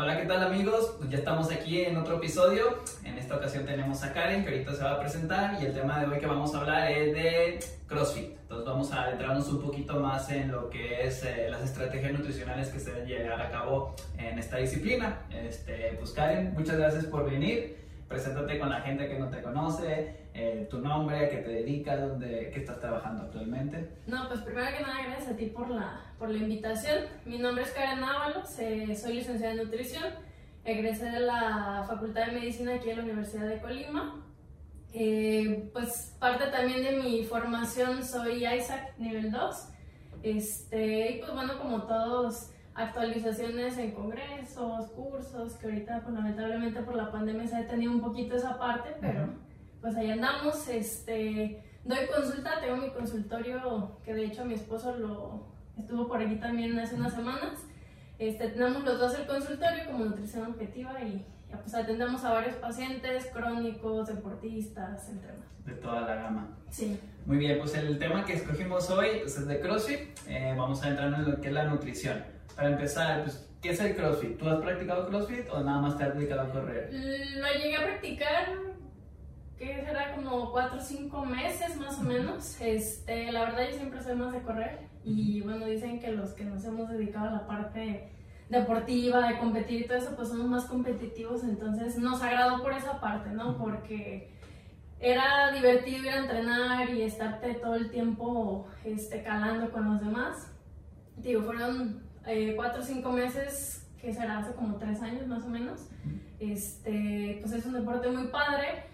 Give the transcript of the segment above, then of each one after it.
Hola, ¿qué tal amigos? Pues ya estamos aquí en otro episodio. En esta ocasión tenemos a Karen, que ahorita se va a presentar, y el tema de hoy que vamos a hablar es de CrossFit. Entonces vamos a adentrarnos un poquito más en lo que es eh, las estrategias nutricionales que se deben llevar a cabo en esta disciplina. Este, pues Karen, muchas gracias por venir. Preséntate con la gente que no te conoce, eh, tu nombre, a qué te dedicas, dónde, qué estás trabajando actualmente. No, pues primero que nada, gracias a ti por la, por la invitación. Mi nombre es Karen Ábalos, eh, soy licenciada en nutrición, egresé de la Facultad de Medicina aquí en la Universidad de Colima. Eh, pues parte también de mi formación soy Isaac nivel 2. Este, y pues bueno, como todos actualizaciones en congresos, cursos, que ahorita pues, lamentablemente por la pandemia se ha detenido un poquito esa parte, pero pues ahí andamos, este, doy consulta, tengo mi consultorio que de hecho mi esposo lo estuvo por aquí también hace unas semanas, este, tenemos los dos el consultorio como nutrición objetiva y ya pues atendemos a varios pacientes crónicos, deportistas, entre más. De toda la gama. Sí. Muy bien, pues el tema que escogimos hoy pues, es de CrossFit. Eh, vamos a entrar en lo que es la nutrición para empezar, pues, ¿qué es el CrossFit? ¿Tú has practicado CrossFit o nada más te has dedicado a correr? Lo llegué a practicar, que será como 4 o 5 meses más o menos. Este, la verdad yo siempre soy más de correr y bueno, dicen que los que nos hemos dedicado a la parte deportiva, de competir y todo eso, pues somos más competitivos, entonces nos agradó por esa parte, ¿no? Porque era divertido ir a entrenar y estarte todo el tiempo este, calando con los demás. Digo, fueron eh, cuatro o cinco meses, que será hace como tres años más o menos. Este, pues es un deporte muy padre.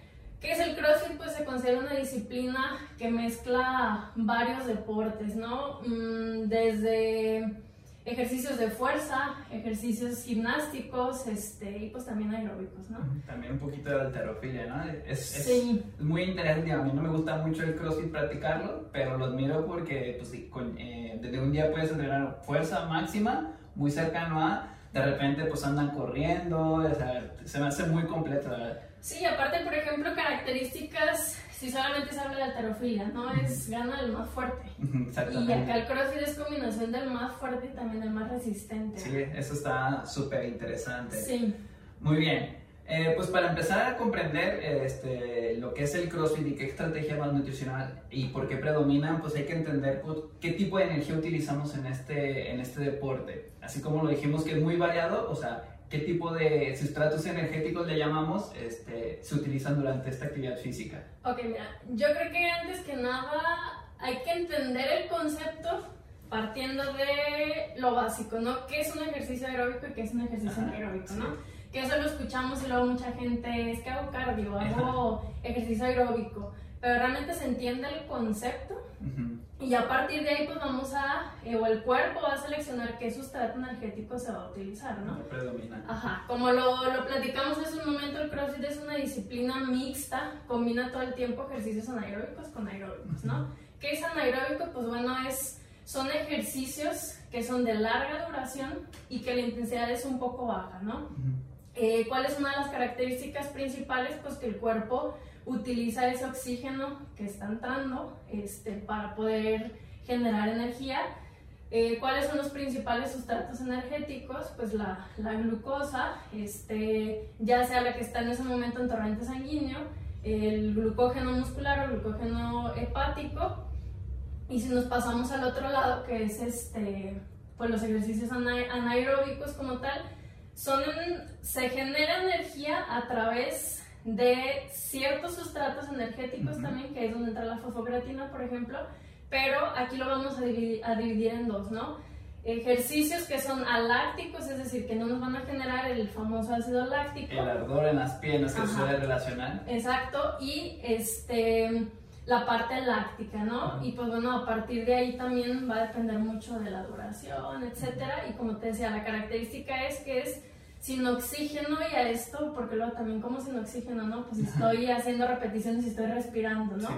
¿Qué es el CrossFit? Pues se considera una disciplina que mezcla varios deportes, ¿no? Mm, desde ejercicios de fuerza, ejercicios gimnásticos, este, y pues también aeróbicos, ¿no? También un poquito de alterofilia, ¿no? Es, sí. es, muy interesante, a mí no me gusta mucho el CrossFit practicarlo, pero lo admiro porque pues, con, eh, desde un día puedes entrenar fuerza máxima, muy cercano a, de repente pues andan corriendo, o sea, se me hace muy completo, ¿verdad? Sí, aparte, por ejemplo, características si solamente se habla de alterofilia, ¿no? Es gana el más fuerte. Exactamente. Y acá el crossfit es combinación del más fuerte y también del más resistente. Sí, eso está súper interesante. Sí. Muy bien. Eh, pues para empezar a comprender este, lo que es el CrossFit y qué estrategia más nutricional y por qué predominan, pues hay que entender pues, qué tipo de energía utilizamos en este, en este deporte. Así como lo dijimos que es muy variado, o sea, qué tipo de sustratos energéticos le llamamos este, se utilizan durante esta actividad física. Ok, mira, yo creo que antes que nada hay que entender el concepto partiendo de lo básico, ¿no? ¿Qué es un ejercicio aeróbico y qué es un ejercicio anaeróbico, ¿no? Que eso lo escuchamos y luego mucha gente es que hago cardio, hago ejercicio aeróbico, pero realmente se entiende el concepto y a partir de ahí pues vamos a, eh, o el cuerpo va a seleccionar qué sustrato energético se va a utilizar, ¿no? Predomina. Ajá, como lo, lo platicamos hace un momento, el CrossFit es una disciplina mixta, combina todo el tiempo ejercicios anaeróbicos con aeróbicos, ¿no? ¿Qué es anaeróbico? Pues bueno, es, son ejercicios que son de larga duración y que la intensidad es un poco baja, ¿no? Eh, ¿Cuál es una de las características principales? Pues que el cuerpo utiliza ese oxígeno que está entrando este, para poder generar energía. Eh, ¿Cuáles son los principales sustratos energéticos? Pues la, la, glucosa, este, ya sea la que está en ese momento en torrente sanguíneo, el glucógeno muscular o glucógeno hepático. Y si nos pasamos al otro lado, que es este, pues los ejercicios anaeróbicos como tal, son, se genera energía a través de ciertos sustratos energéticos también, que es donde entra la fosfocreatina, por ejemplo, pero aquí lo vamos a dividir, a dividir en dos, ¿no? Ejercicios que son alácticos, es decir, que no nos van a generar el famoso ácido láctico. El ardor en las piernas que se suele relacionar. Exacto, y este, la parte láctica, ¿no? Y pues bueno, a partir de ahí también va a depender mucho de la duración, etcétera. Y como te decía, la característica es que es sin oxígeno y a esto, porque luego también como sin oxígeno, ¿no? Pues estoy haciendo repeticiones y estoy respirando, ¿no?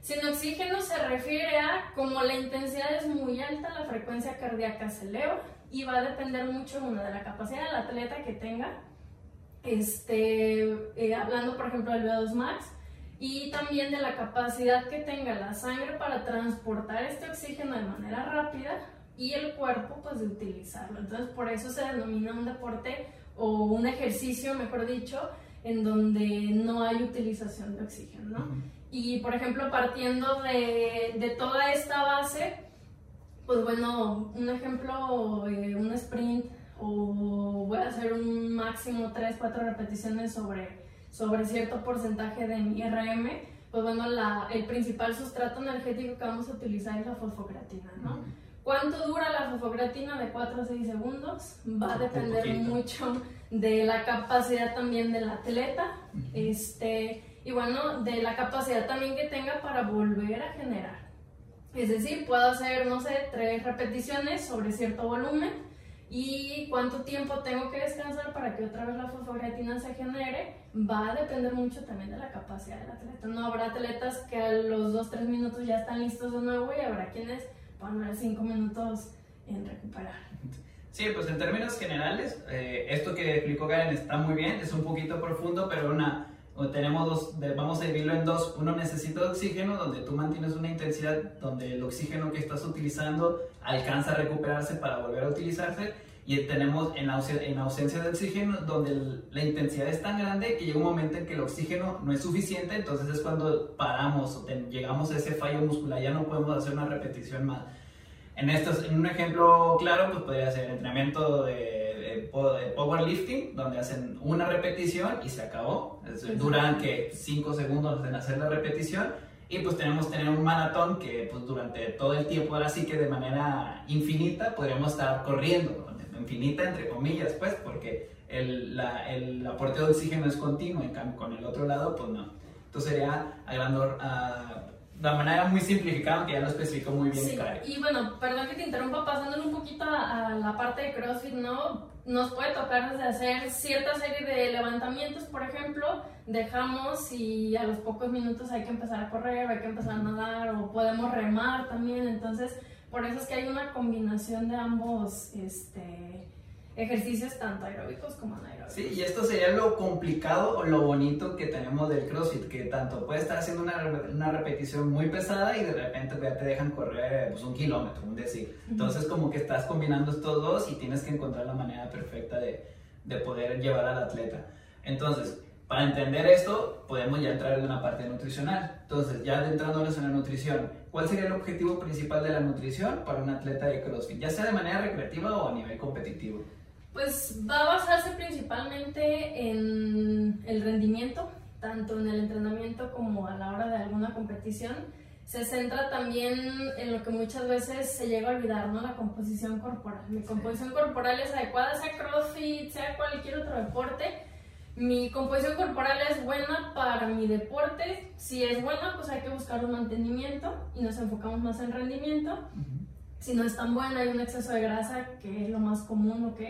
Sin oxígeno se refiere a como la intensidad es muy alta, la frecuencia cardíaca se eleva y va a depender mucho, una de la capacidad del atleta que tenga, este, eh, hablando por ejemplo del VO2 max, y también de la capacidad que tenga la sangre para transportar este oxígeno de manera rápida y el cuerpo pues de utilizarlo. Entonces por eso se denomina un deporte o un ejercicio, mejor dicho, en donde no hay utilización de oxígeno, ¿no? Y por ejemplo, partiendo de, de, toda esta base, pues bueno, un ejemplo, eh, un sprint o voy a hacer un máximo 3, 4 repeticiones sobre, sobre cierto porcentaje de mi RM, pues bueno, la, el principal sustrato energético que vamos a utilizar es la fosfocreatina, ¿no? ¿Cuánto dura la fosfocreatina? De 4 a 6 segundos. Va a depender mucho de la capacidad también del atleta. Este, y bueno, de la capacidad también que tenga para volver a generar. Es decir, puedo hacer, no sé, tres repeticiones sobre cierto volumen y cuánto tiempo tengo que descansar para que otra vez la fosfocreatina se genere va a depender mucho también de la capacidad del atleta. No habrá atletas que a los 2-3 minutos ya están listos de nuevo y habrá quienes a 5 minutos en recuperar. Sí, pues en términos generales, eh, esto que explicó Karen está muy bien, es un poquito profundo, pero una tenemos dos, vamos a dividirlo en dos. Uno necesita oxígeno, donde tú mantienes una intensidad donde el oxígeno que estás utilizando alcanza a recuperarse para volver a utilizarse. Y tenemos en, en ausencia de oxígeno, donde la intensidad es tan grande que llega un momento en que el oxígeno no es suficiente, entonces es cuando paramos o llegamos a ese fallo muscular, ya no podemos hacer una repetición más. En, estos, en un ejemplo claro, pues podría ser entrenamiento de powerlifting, donde hacen una repetición y se acabó. duran que 5 segundos en hacer la repetición. Y pues tenemos tener un maratón que pues durante todo el tiempo, ahora sí que de manera infinita, podríamos estar corriendo, infinita entre comillas, pues, porque el, la, el aporte de oxígeno es continuo, en cambio con el otro lado, pues no. Entonces sería agrandor, de manera muy simplificada, que ya lo especificó muy bien sí. Y bueno, perdón que te interrumpa, pasándole un poquito a, la parte de CrossFit, ¿no? Nos puede tocar desde hacer cierta serie de levantamientos, por ejemplo, dejamos y a los pocos minutos hay que empezar a correr, hay que empezar a nadar o podemos remar también, entonces por eso es que hay una combinación de ambos, este ejercicios tanto aeróbicos como anaeróbicos. Sí, y esto sería lo complicado o lo bonito que tenemos del CrossFit, que tanto puedes estar haciendo una, una repetición muy pesada y de repente ya te dejan correr pues, un kilómetro, un decir. Entonces como que estás combinando estos dos y tienes que encontrar la manera perfecta de, de poder llevar al atleta. Entonces, para entender esto, podemos ya entrar en una parte nutricional. Entonces, ya adentrándonos en la nutrición, ¿cuál sería el objetivo principal de la nutrición para un atleta de CrossFit, ya sea de manera recreativa o a nivel competitivo? Pues va a basarse principalmente en el rendimiento, tanto en el entrenamiento como a la hora de alguna competición. Se centra también en lo que muchas veces se llega a olvidar, ¿no? La composición corporal. Mi composición corporal es adecuada, sea CrossFit, sea cualquier otro deporte. Mi composición corporal es buena para mi deporte. Si es buena, pues hay que buscar un mantenimiento y nos enfocamos más en rendimiento. Si no es tan buena, hay un exceso de grasa, que es lo más común, ¿ok?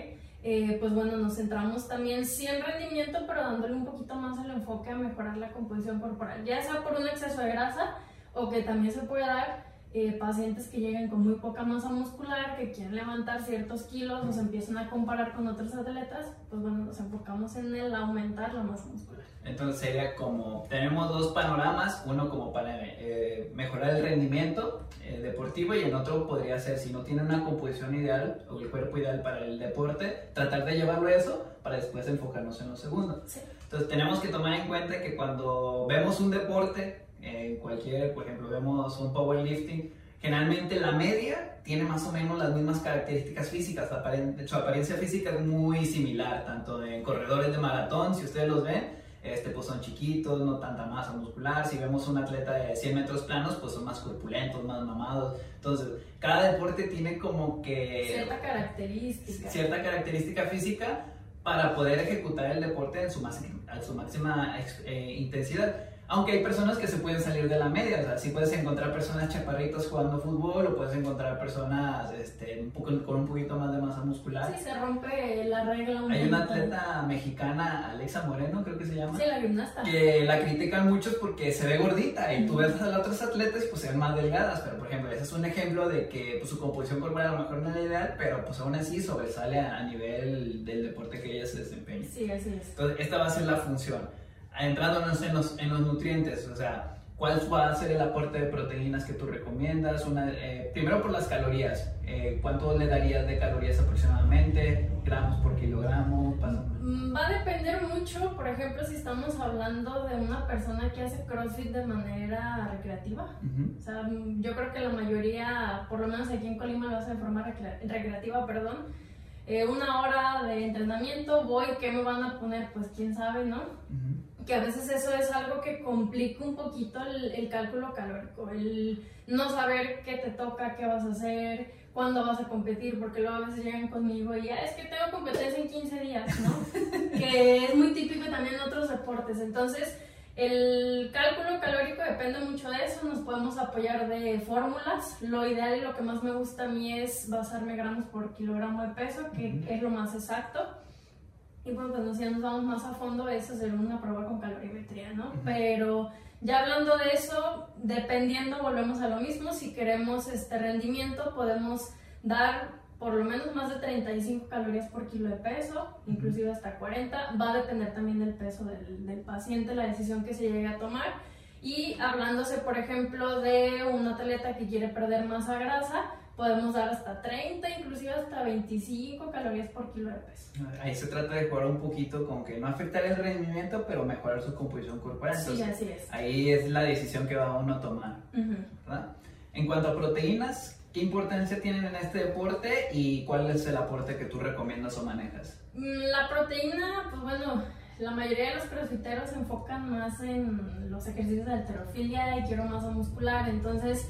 Eh, pues bueno, nos centramos también sí en rendimiento, pero dándole un poquito más el enfoque a mejorar la composición corporal, ya sea por un exceso de grasa o que también se puede dar eh, pacientes que lleguen con muy poca masa muscular, que quieren levantar ciertos kilos, nos empiezan a comparar con otros atletas, pues bueno, nos enfocamos en el aumentar la masa muscular. Entonces sería como, tenemos dos panoramas, uno como para eh, mejorar el rendimiento eh, deportivo y el otro podría ser, si no tiene una composición ideal o el cuerpo ideal para el deporte, tratar de llevarlo a eso para después enfocarnos en lo segundo. Entonces tenemos que tomar en cuenta que cuando vemos un deporte, en cualquier, por ejemplo, vemos un powerlifting, generalmente la media tiene más o menos las mismas características físicas, de su apariencia física es muy similar, tanto en corredores de maratón, si ustedes los ven, este, pues son chiquitos, no tanta masa muscular. Si vemos un atleta de 100 metros planos, pues son más corpulentos, más mamados. Entonces, cada deporte tiene como que... Cierta característica. Cierta característica física para poder ejecutar el deporte en su, máxima, en su máxima eh, intensidad. Aunque hay personas que se pueden salir de la media, o sea, sí puedes encontrar personas chaparritos jugando fútbol o puedes encontrar personas este, un poco, con un poquito más de masa muscular. Sí, se rompe la regla. Un hay una atleta mexicana, Alexa Moreno, creo que se llama. Sí, la gimnasta. Que la critican muchos porque se ve gordita y tú ves a las otras atletas y pues se ven más delgadas, pero por ejemplo, ese es un ejemplo de que pues, su composición corporal a lo mejor no es la ideal, pero pues aún así sobresale a, a nivel del deporte que ella se desempeña. Sí, así es. Entonces, esta va a ser la función entrándonos en los, en los nutrientes, o sea, ¿Cuál va a ser el aporte de proteínas que tú recomiendas? Una, eh, primero por las calorías. Eh, ¿Cuánto le darías de calorías aproximadamente? ¿Gramos por kilogramo? Mm, va a depender mucho, por ejemplo, si estamos hablando de una persona que hace CrossFit de manera recreativa. O sea, mm, yo creo que la mayoría, por lo menos aquí en Colima, lo hace de forma recreativa, perdón. Eh, una hora de entrenamiento, voy, ¿qué me van a poner? Pues quién sabe, ¿no? Que a veces eso es algo que complica un poquito el, cálculo calórico, el no saber qué te toca, qué vas a hacer, cuándo vas a competir, porque luego a veces llegan conmigo y ya es que tengo competencia en 15 días, ¿no? que es muy típico también en otros deportes. Entonces, el cálculo calórico depende mucho de eso, nos podemos apoyar de fórmulas. Lo ideal y lo que más me gusta a mí es basarme gramos por kilogramo de peso, que es lo más exacto. Y bueno, pues si nos vamos más a fondo es hacer una prueba con calorimetría, ¿no? Pero ya hablando de eso, dependiendo, volvemos a lo mismo, si queremos este rendimiento, podemos dar por lo menos más de 35 calorías por kilo de peso, inclusive hasta 40. Va a depender también del peso del, del paciente, la decisión que se llegue a tomar. Y hablándose, por ejemplo, de un atleta que quiere perder masa grasa, podemos dar hasta 30, inclusive hasta 25 calorías por kilo de peso. Ahí se trata de jugar un poquito con que no afectar el rendimiento, pero mejorar su composición corporal. sí, así es. Ahí es la decisión que va uno a tomar. En cuanto a proteínas, ¿qué importancia tienen en este deporte y cuál es el aporte que tú recomiendas o manejas? Mm, la proteína, pues bueno, la mayoría de los crossfiteros se enfocan más en los ejercicios de alterofilia y quiero masa muscular, entonces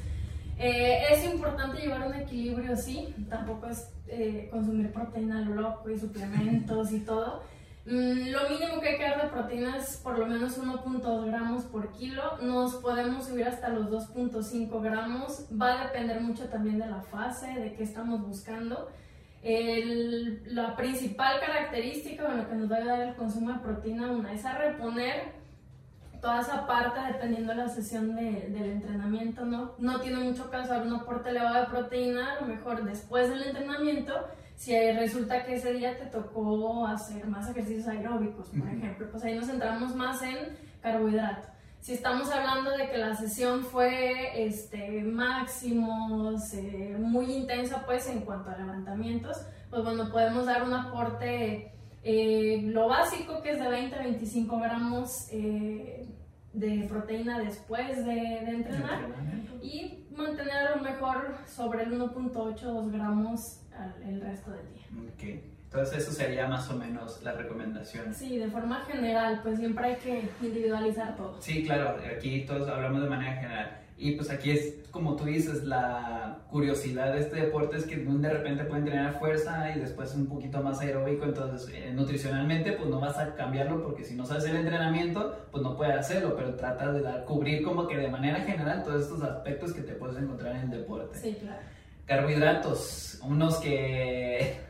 eh, es importante llevar un equilibrio, sí, tampoco es eh, consumir proteína lo loco y suplementos y todo. Mm, lo mínimo que hay que dar de proteína es por lo menos 1.2 gramos por kilo. Nos podemos subir hasta los 2.5 gramos. Va a depender mucho también de la fase, de qué estamos buscando. la principal característica bueno, que nos va a dar el consumo de proteína una es a reponer toda esa parte, dependiendo de la sesión de, del entrenamiento, ¿no? No tiene mucho caso dar un aporte elevado de proteína, a lo mejor después del entrenamiento, si resulta que ese día te tocó hacer más ejercicios aeróbicos, por ejemplo, pues ahí nos centramos más en carbohidrato. Si estamos hablando de que la sesión fue este, máximos, eh, muy intensa, pues en cuanto a levantamientos, pues bueno, podemos dar un aporte eh, lo básico que es de 20 a 25 gramos eh, de proteína después de, entrenar y mantener a lo mejor sobre el 1.8 2 gramos el resto del día. Okay. Entonces eso sería más o menos la recomendación. Sí, de forma general, pues siempre hay que individualizar todo. Sí, claro, aquí todos hablamos de manera general. Y pues aquí es, como tú dices, la curiosidad de este deporte es que de repente pueden tener fuerza y después un poquito más aeróbico, entonces eh, nutricionalmente pues no vas a cambiarlo porque si no sabes el entrenamiento pues no puedes hacerlo, pero trata de dar, cubrir como que de manera general todos estos aspectos que te puedes encontrar en el deporte. Sí, claro. Carbohidratos, unos que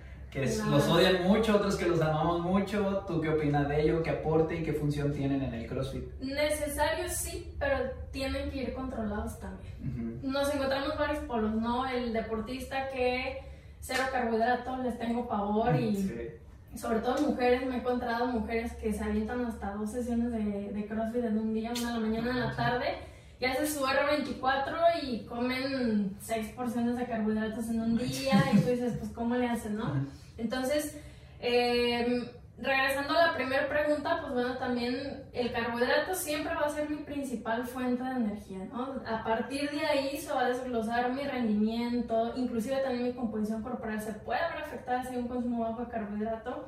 los odian mucho, otros que los amamos mucho. ¿Tú qué opinas de ello? ¿Qué aporte y qué función tienen en el CrossFit? Necesarios sí, pero tienen que ir controlados también. Nos encontramos varios polos, ¿no? El deportista que cero carbohidratos, les tengo pavor y sobre todo mujeres, me he encontrado mujeres que se avientan hasta dos sesiones de, de CrossFit en un día, una a la mañana, en la tarde y hace su R24 y comen seis porciones de carbohidratos en un día y tú dices, pues ¿cómo le hacen, no? Entonces, em, regresando a la primera pregunta, pues bueno, también el carbohidrato siempre va a ser mi principal fuente de energía, ¿no? A partir de ahí se va a desglosar mi rendimiento, inclusive también mi composición corporal se puede ver afectada si un consumo bajo de carbohidrato.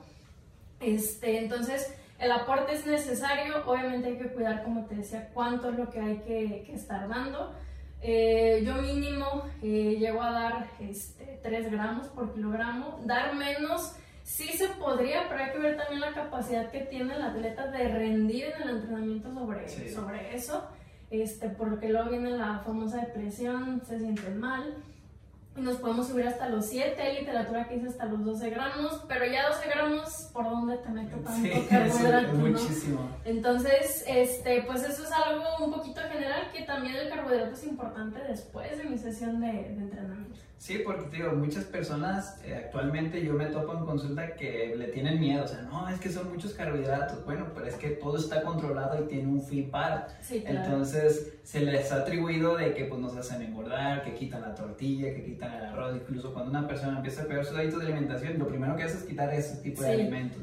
Este, entonces, el aporte es necesario, obviamente hay que cuidar, como te decía, cuánto es lo que hay que, estar dando. Eh, yo mínimo eh, llego a dar este, 3 gramos por kilogramo. Dar menos sí se podría, pero hay que ver también la capacidad que tiene el atleta de rendir en el entrenamiento sobre, sobre eso. Este, porque luego viene la famosa depresión, se sienten mal y nos podemos subir hasta los 7, hay literatura que dice hasta los 12 gramos, pero ya 12 gramos, ¿por dónde te meto tanto sí, carbohidrato? Muchísimo. Entonces, este, pues eso es algo un poquito general que también el carbohidrato es importante después de mi sesión de, de entrenamiento. Sí, porque digo, muchas personas eh, actualmente yo me topo en consulta que le tienen miedo, o sea, no, es que son muchos carbohidratos. Bueno, pero es que todo está controlado y tiene un fin para. Sí, claro. Entonces se les ha atribuido de que pues nos hacen engordar, que quitan la tortilla, que quitan el arroz. Incluso cuando una persona empieza a pegar sus hábitos de alimentación, lo primero que hace es quitar ese tipo de Sí. alimentos.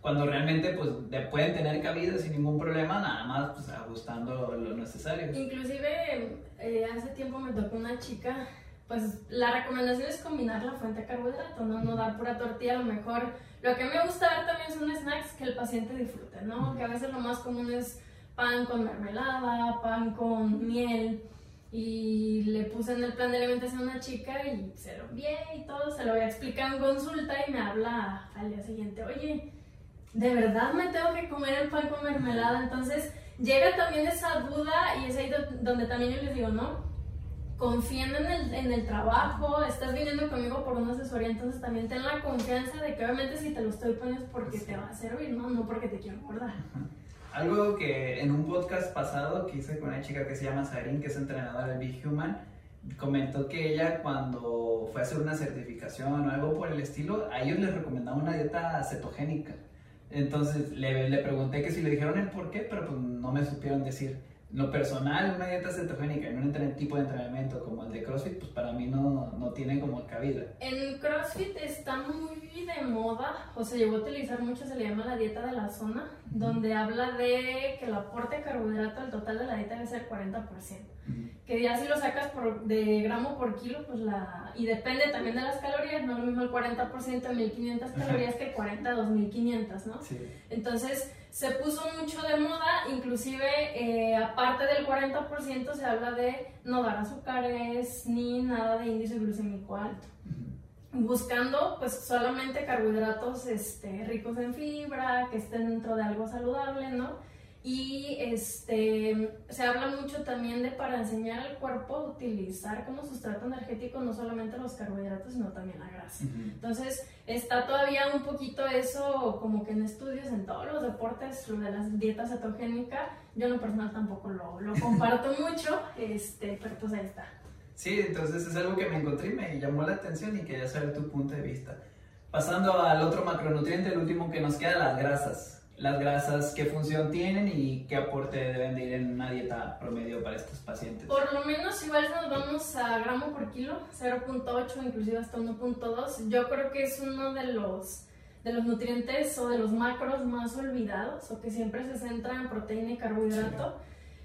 Cuando realmente pues pueden tener cabida sin ningún problema, nada más pues ajustando lo necesario. Inclusive eh, hace tiempo me tocó una chica, pues la recomendación es combinar la fuente de carbohidrato, no, no dar pura tortilla, a lo mejor lo que me gusta dar también son snacks que el paciente disfrute, ¿no? Que a veces lo más común es pan con mermelada, pan con miel. Y le puse en el plan de alimentación a una chica y se lo envié y todo, se lo voy a explicar en consulta y me habla al día siguiente, oye, ¿de verdad me tengo que comer el pan con mermelada? Entonces llega también esa duda y es ahí do- donde también yo les digo, ¿no? Confiando en el, en el trabajo, estás viniendo conmigo por una asesoría, entonces también ten la confianza de que obviamente si te lo estoy poniendo es porque te va a servir, ¿no? No porque te quiero engordar. Algo que en un podcast pasado que hice con una chica que se llama Sarin, que es entrenadora del Big Human, comentó que ella cuando fue a hacer una certificación o algo por el estilo, a ellos les recomendaba una dieta cetogénica. Entonces le, le pregunté que si le dijeron el por qué, pero pues no me supieron decir. Lo personal, una dieta cetogénica en un tipo de entrenamiento como el de CrossFit, pues para mí no, no tiene como cabida. En CrossFit está muy de moda, o se llegó a utilizar mucho, se le llama la dieta de la zona, donde habla de que el aporte de carbohidrato al total de la dieta debe ser 40%. Que ya si lo sacas por, de gramo por kilo, pues la... Y depende también de las calorías, no es lo mismo el 40% de 1500 calorías que 40 de 2500, ¿no? Sí. Entonces se puso mucho de moda, inclusive eh, aparte del 40% se habla de no dar azúcares ni nada de índice glucémico alto buscando pues solamente carbohidratos este, ricos en fibra, que estén dentro de algo saludable, ¿no? Y este, se habla mucho también de para enseñar al cuerpo a utilizar como sustrato energético no solamente los carbohidratos, sino también la grasa. Entonces está todavía un poquito eso como que en estudios en todos los deportes, lo de las dietas cetogénicas, yo en lo personal tampoco lo, lo comparto mucho, este, pero pues ahí está. Sí, entonces es algo que me encontré y me llamó la atención y quería saber tu punto de vista. Pasando al otro macronutriente, el último que nos queda, las grasas. Las grasas, ¿qué función tienen y qué aporte deben de ir en una dieta promedio para estos pacientes? Por lo menos igual nos vamos a gramo por kilo, 0.8, inclusive hasta 1.2. Yo creo que es uno de los, de los nutrientes o de los macros más olvidados o que siempre se centra en proteína y carbohidrato.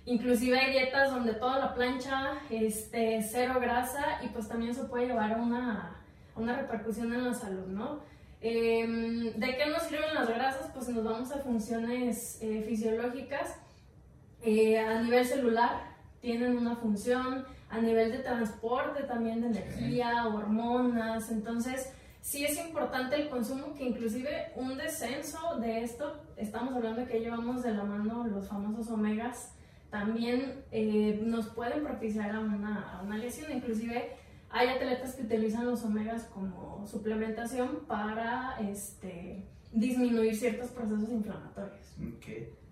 Inclusive hay dietas donde toda la plancha, este, cero grasa y pues también eso puede llevar a una, a una repercusión en la salud, ¿no? Eh, ¿De qué nos sirven las grasas? Pues nos vamos a funciones eh, fisiológicas. Eh, a nivel celular tienen una función, a nivel de transporte también de energía, hormonas, entonces sí es importante el consumo que inclusive un descenso de esto, estamos hablando de que llevamos de la mano los famosos omegas, también eh, nos pueden propiciar a una, a una lesión, inclusive hay atletas que utilizan los omegas como suplementación para este, disminuir ciertos procesos inflamatorios. Ok.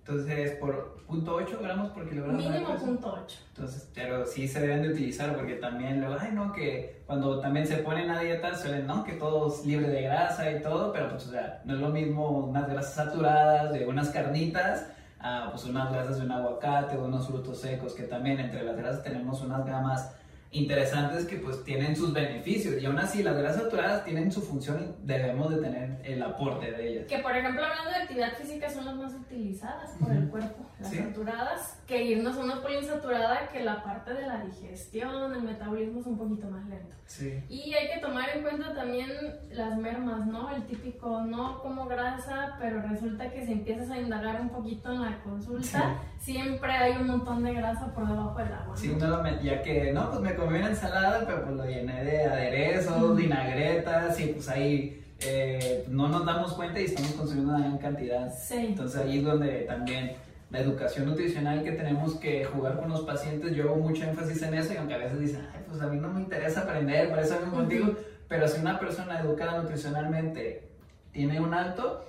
Entonces, por punto .8 gramos por kilogramo Mínimo grasa. punto 8. Entonces, pero sí se deben de utilizar porque también luego, ay no, que cuando también se ponen a dieta suelen, no, que todo es libre de grasa y todo, pero pues o sea, no es lo mismo unas grasas saturadas de unas carnitas a pues unas grasas de un aguacate o unos frutos secos, que también entre las grasas tenemos unas gamas interesantes que pues tienen sus beneficios y aún así las grasas saturadas tienen su función y debemos de tener el aporte de ellas. Que por ejemplo hablando de actividad física son las más utilizadas por el cuerpo, las Sí. saturadas, que irnos a una poliinsaturada que la parte de la digestión, el metabolismo es un poquito más lento. Sí. Y hay que tomar en cuenta también las mermas, ¿no? El típico no como grasa, pero resulta que si empiezas a indagar un poquito en la consulta, siempre hay un montón de grasa por debajo del agua. ¿no? Sí, met- ya que, no, pues me comí una ensalada, pero pues lo llené de aderezos, vinagretas y pues ahí eh, no nos damos cuenta y estamos consumiendo una gran cantidad. Sí. Entonces ahí es donde también la educación nutricional que tenemos que jugar con los pacientes, yo hago mucho énfasis en eso y aunque a veces dicen, ay, pues a mí no me interesa aprender, por eso vengo contigo, pero si una persona educada nutricionalmente tiene un alto,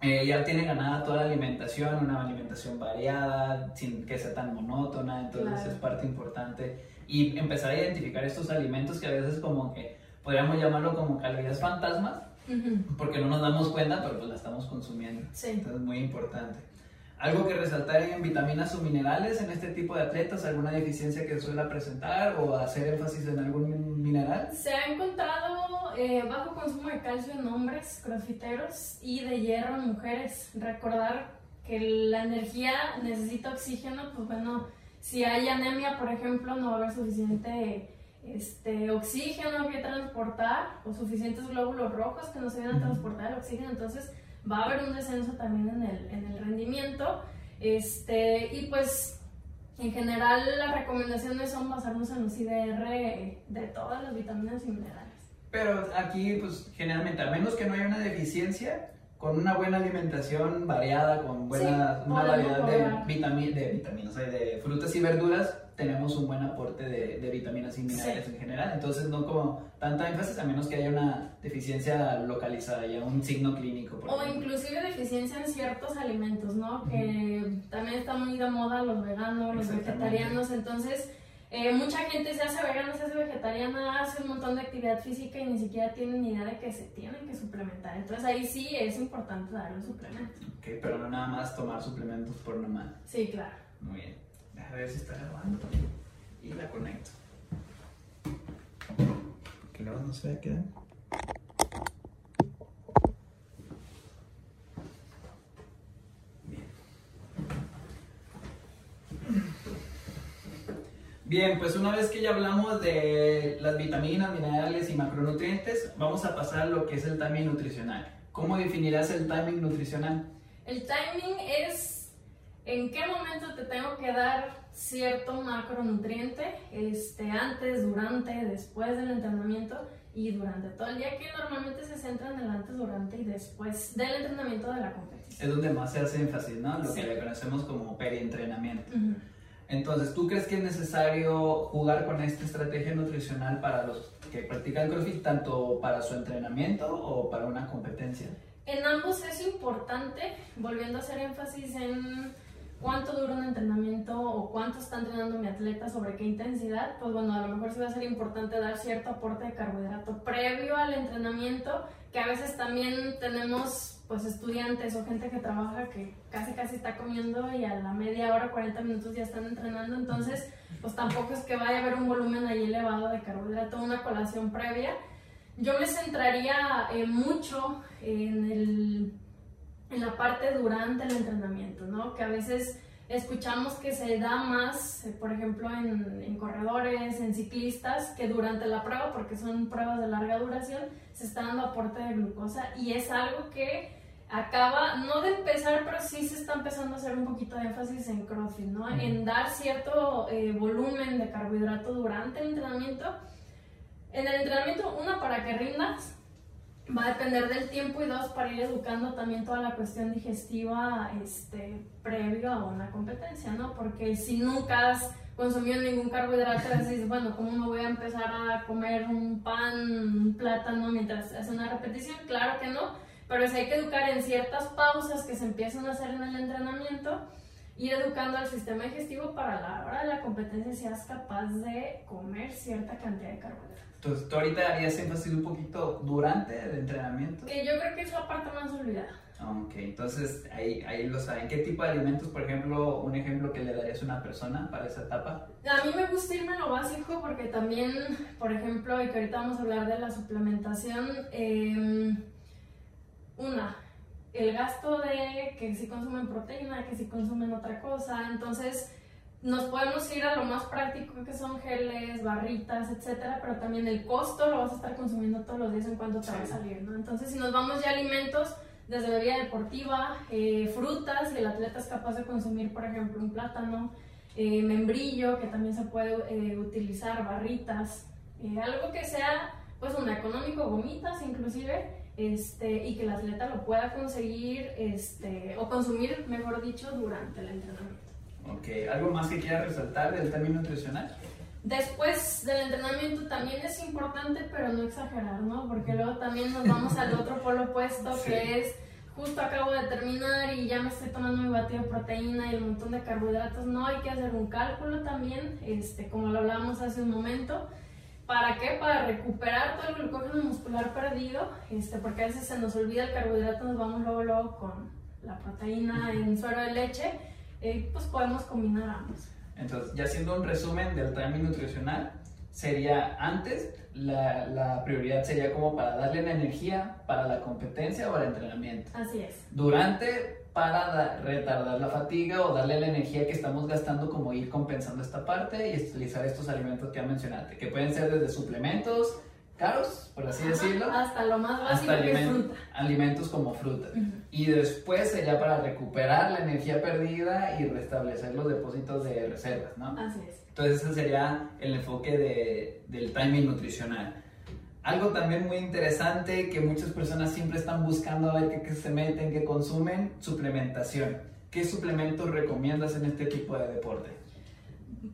eh, ya tiene ganada toda la alimentación, una alimentación variada, sin que sea tan monótona, entonces Claro. es parte importante. Y empezar a identificar estos alimentos que a veces como que podríamos llamarlo como calorías fantasmas, Ujú. porque no nos damos cuenta, pero pues la estamos consumiendo. Sí. Entonces, muy importante. Algo que resaltar en vitaminas o minerales en este tipo de atletas, alguna deficiencia que suele presentar o hacer énfasis en algún mineral. Se ha encontrado eh, bajo consumo de calcio en hombres crossfiteros y de hierro en mujeres. Recordar que la energía necesita oxígeno, pues bueno, si hay anemia, por ejemplo, no va a haber suficiente este, oxígeno que transportar o suficientes glóbulos rojos que nos ayuden a transportar el oxígeno, entonces va a haber un descenso también en el, en el rendimiento. Este, y pues en general las recomendaciones son basarnos en los IDR de todas las vitaminas y minerales. Pero aquí, pues generalmente, a menos que no haya una deficiencia, con una buena alimentación variada, con buena, Sí, una variedad de, vitami- de vitaminas, o sea, de frutas y verduras, tenemos un buen aporte de, de vitaminas y minerales Sí. en general. Entonces, no como tanta énfasis, a menos que haya una deficiencia localizada, ya un signo clínico. Por O ejemplo. inclusive deficiencia en ciertos alimentos, ¿no? Que también está muy de moda los veganos, los vegetarianos, entonces eh, mucha gente se hace vegana, se hace vegetariana, hace un montón de actividad física y ni siquiera tienen ni idea de que se tienen que suplementar. Entonces ahí sí es importante darle un suplemento. Ok, pero no nada más tomar suplementos por nomás. Sí, claro. Muy bien. Deja ver si está grabando. Y la conecto. Que luego no se vea quedar. Bien, pues una vez que ya hablamos de las vitaminas, minerales y macronutrientes, vamos a pasar a lo que es el timing nutricional. ¿Cómo definirás el timing nutricional? El timing es en qué momento te tengo que dar cierto macronutriente, este, antes, durante, después del entrenamiento y durante todo el día, que normalmente se centra en el antes, durante y después del entrenamiento de la competición. Es donde más se hace énfasis, ¿no? Lo Sí. que le conocemos como perientrenamiento. Entonces, ¿tú crees que es necesario jugar con esta estrategia nutricional para los que practican CrossFit, tanto para su entrenamiento o para una competencia? En ambos es importante, volviendo a hacer énfasis en cuánto dura un entrenamiento o cuánto está entrenando mi atleta, sobre qué intensidad, pues bueno, a lo mejor sí va a ser importante dar cierto aporte de carbohidrato previo al entrenamiento, que a veces también tenemos pues estudiantes o gente que trabaja que casi casi está comiendo y a la media hora, 40 minutos ya están entrenando, entonces pues tampoco es que vaya a haber un volumen ahí elevado de carbohidrato, una colación previa. Yo me centraría eh, mucho en, el, en la parte durante el entrenamiento, ¿no? Que a veces escuchamos que se da más, eh, por ejemplo, en, en corredores, en ciclistas, que durante la prueba, porque son pruebas de larga duración, se está dando aporte de glucosa y es algo que acaba, no de empezar, pero sí se está empezando a hacer un poquito de énfasis en CrossFit, ¿no? Ujú. En dar cierto eh, volumen de carbohidrato durante el entrenamiento. En el entrenamiento, una, para que rindas, va a depender del tiempo y dos, para ir educando también toda la cuestión digestiva este, previo a una competencia, ¿no? Porque si nunca has consumido ningún carbohidrato, dices, bueno, ¿cómo me voy a empezar a comer un pan, un plátano mientras hace una repetición? Claro que no, pero sí hay que educar en ciertas pausas que se empiezan a hacer en el entrenamiento, ir educando al sistema digestivo para la hora de la competencia seas capaz de comer cierta cantidad de carbohidratos. Entonces, tú ahorita harías énfasis un poquito durante el entrenamiento. Que yo creo que es la parte más olvidada. Ok, entonces ahí, ahí lo saben. ¿Qué tipo de alimentos, por ejemplo, un ejemplo que le darías a una persona para esa etapa? A mí me gusta irme a lo básico porque también, por ejemplo, y que ahorita vamos a hablar de la suplementación, eh, una, el gasto de que si consumen proteína, que si consumen otra cosa, entonces nos podemos ir a lo más práctico que son geles, barritas, etcétera, pero también el costo lo vas a estar consumiendo todos los días en cuanto te va a salir, ¿no? Entonces, si nos vamos ya a alimentos, desde bebida deportiva, eh, frutas, si el atleta es capaz de consumir, por ejemplo, un plátano, eh, membrillo, que también se puede eh, utilizar, barritas, algo que sea, pues, un económico, gomitas inclusive, este, y que el atleta lo pueda conseguir, este, o consumir, mejor dicho, durante el entrenamiento. Ok, ¿algo más que quieras resaltar del término nutricional? Después del entrenamiento también es importante, pero no exagerar, ¿no? Porque luego también nos vamos al otro polo opuesto, Sí. que es justo acabo de terminar y ya me estoy tomando mi batido de proteína y el montón de carbohidratos, no, hay que hacer un cálculo también, este, como lo hablábamos hace un momento. ¿Para qué? Para recuperar todo el glucógeno muscular perdido, este, porque a veces se nos olvida el carbohidrato, nos vamos luego, luego con la proteína en suero de leche, eh, pues podemos combinar ambos. Entonces, ya haciendo un resumen del timing nutricional, sería antes, la, la, prioridad sería como para darle la energía para la competencia o el entrenamiento. Así es. Durante, para retardar la fatiga o darle la energía que estamos gastando, como ir compensando esta parte y utilizar estos alimentos que ya mencionaste, que pueden ser desde suplementos, caros, por así decirlo. Hasta lo más básico hasta que fruta. alimentos como fruta. Y después sería para recuperar la energía perdida y restablecer los depósitos de reservas, ¿no? Así es. Entonces ese sería el enfoque de, del timing nutricional. Algo también muy interesante que muchas personas siempre están buscando a ver qué, se meten, qué consumen, suplementación. ¿Qué suplementos recomiendas en este tipo de deporte?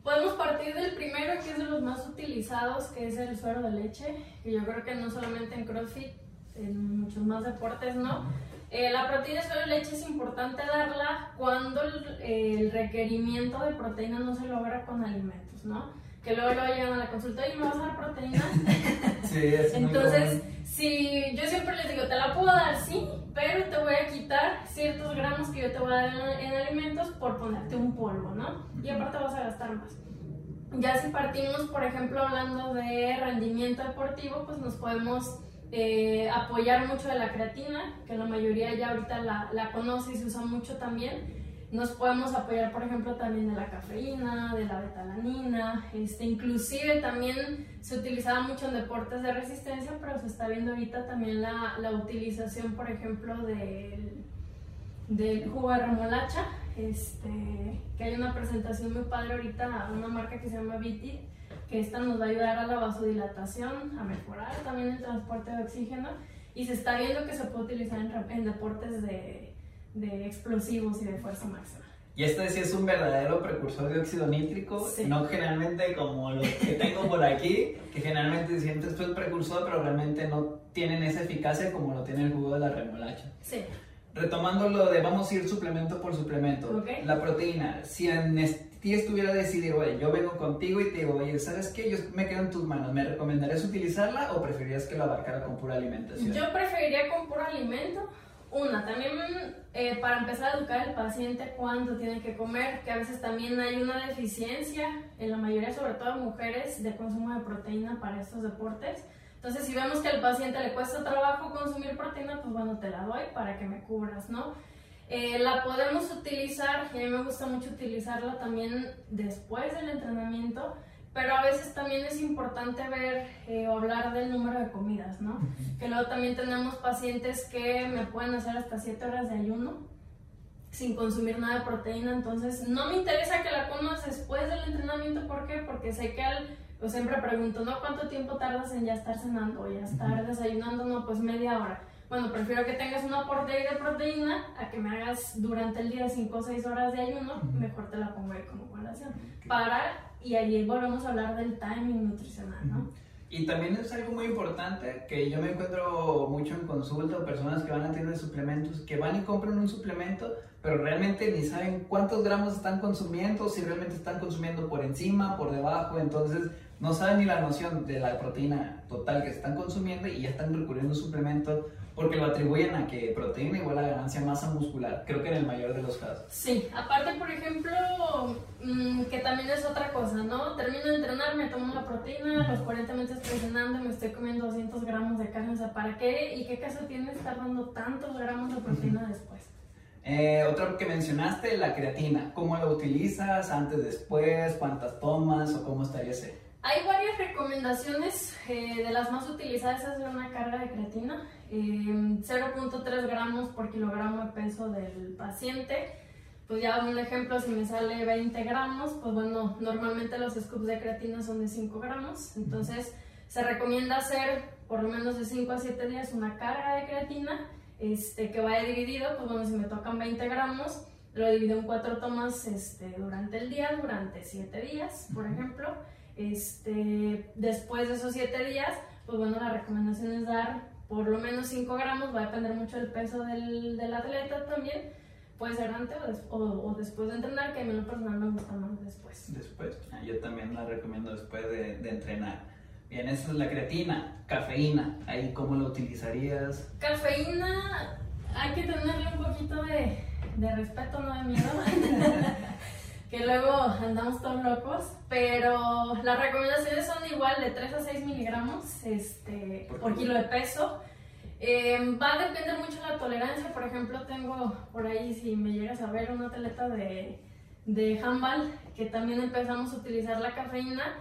Podemos partir del primero, que es de los más utilizados, que es el suero de leche, que yo creo que no solamente en CrossFit, en muchos más deportes, ¿no? Eh, la proteína de suero de leche es importante darla cuando el, requerimiento de proteína no se logra con alimentos, ¿no? Que luego, luego llegan a la consulta y me vas a dar proteína. sí, es Entonces, si yo siempre les digo, te la puedo dar, sí, pero te voy a quitar ciertos gramos que yo te voy a dar en, alimentos por ponerte un polvo, ¿no? Y aparte vas a gastar más. Ya si partimos, por ejemplo, hablando de rendimiento deportivo, pues nos podemos eh, apoyar mucho de la creatina, que la mayoría ya ahorita la, la conoce y se usa mucho también nos podemos apoyar, por ejemplo, también de la cafeína, de la betalanina, este, inclusive también se utilizaba mucho en deportes de resistencia, pero se está viendo ahorita también la, la utilización, por ejemplo, del, del jugo de remolacha, este, que hay una presentación muy padre ahorita, una marca que se llama Viti, que esta nos va a ayudar a la vasodilatación, a mejorar también el transporte de oxígeno, y se está viendo que se puede utilizar en, en deportes de de explosivos y de fuerza máxima. Y este sí es un verdadero precursor de óxido nítrico, no generalmente como los que tengo por aquí, que generalmente sientes pues precursor, pero realmente no tienen esa eficacia como lo tiene el jugo de la remolacha. Sí. Retomando lo de vamos a ir suplemento por suplemento, la proteína, si en ti estuviera decidir, oye, yo vengo contigo y te digo, oye, ¿sabes qué? Yo me quedo en tus manos, ¿me recomendarías utilizarla o preferirías que lo abarcara con pura alimentación? Yo preferiría con puro alimento una, también eh, para empezar a educar al paciente cuándo tiene que comer, que a veces también hay una deficiencia en la mayoría, sobre todo mujeres, de consumo de proteína para estos deportes. Entonces, si vemos que al paciente le cuesta trabajo consumir proteína, pues bueno, te la doy para que me cubras, ¿no? Eh, la podemos utilizar, y a mí me gusta mucho utilizarla también después del entrenamiento, pero a veces también es importante ver eh, o hablar del número de comidas, ¿no? Que luego también tenemos pacientes que me pueden hacer hasta 7 horas de ayuno sin consumir nada de proteína, entonces no me interesa que la comas después del entrenamiento, ¿por qué? Porque sé que al, pues siempre pregunto, ¿no? ¿Cuánto tiempo tardas en ya estar cenando o ya estar desayunando? No, pues media hora. Bueno, prefiero que tengas un aporte de proteína a que me hagas durante el día 5 o 6 horas de ayuno, mejor te la pongo ahí como colación. Para y ahí volvemos a hablar del timing nutricional, ¿no? Y también es algo muy importante que yo me encuentro mucho en consulta, personas que van a tiendas de suplementos, que van y compran un suplemento, pero realmente ni saben cuántos gramos están consumiendo, si realmente están consumiendo por encima, por debajo, entonces no saben ni la noción de la proteína total que están consumiendo y ya están recurriendo a suplementos porque lo atribuyen a que proteína igual a ganancia masa muscular, creo que en el mayor de los casos. Sí, aparte, por ejemplo, mm, que también es otra cosa, ¿no? Termino de entrenar, me tomo la proteína, los 40 minutos estoy cenando, me estoy comiendo 200 gramos de carne, o sea, ¿para qué? ¿Y qué caso tiene estar dando tantos gramos de proteína después? Eh, otra que mencionaste, la creatina. ¿Cómo la utilizas? ¿Antes, después? ¿Cuántas tomas? ¿O cómo estaría ese? Hay varias recomendaciones, eh, de las más utilizadas es una carga de creatina, 0.3 eh, gramos por kilogramo de peso del paciente. Pues ya un ejemplo, si me sale 20 gramos, pues bueno, normalmente los scoops de creatina son de 5 gramos, entonces se recomienda hacer por lo menos de 5 a 7 días una carga de creatina este, que vaya dividido, pues bueno, si me tocan 20 gramos, lo divido en 4 tomas este, durante el día, durante 7 días, por ejemplo. Este, después de esos 7 días, pues bueno, la recomendación es dar por lo menos 5 gramos, va a depender mucho del peso del, del atleta también. Puede ser antes o, des- o- o después de entrenar, que a mí en lo personal me gusta más después. Después, ah, yo también la recomiendo después de, de entrenar. Bien, esa es la creatina, cafeína. Ahí, ¿cómo la utilizarías? Cafeína, hay que tenerle un poquito de, de respeto, no de miedo. que luego andamos todos locos, pero las recomendaciones son igual de 3 a 6 miligramos este, Por por kilo. de peso. Eh, va a depender mucho la tolerancia, por ejemplo, tengo por ahí, si me llegas a ver, una atleta de, de handball que también empezamos a utilizar la cafeína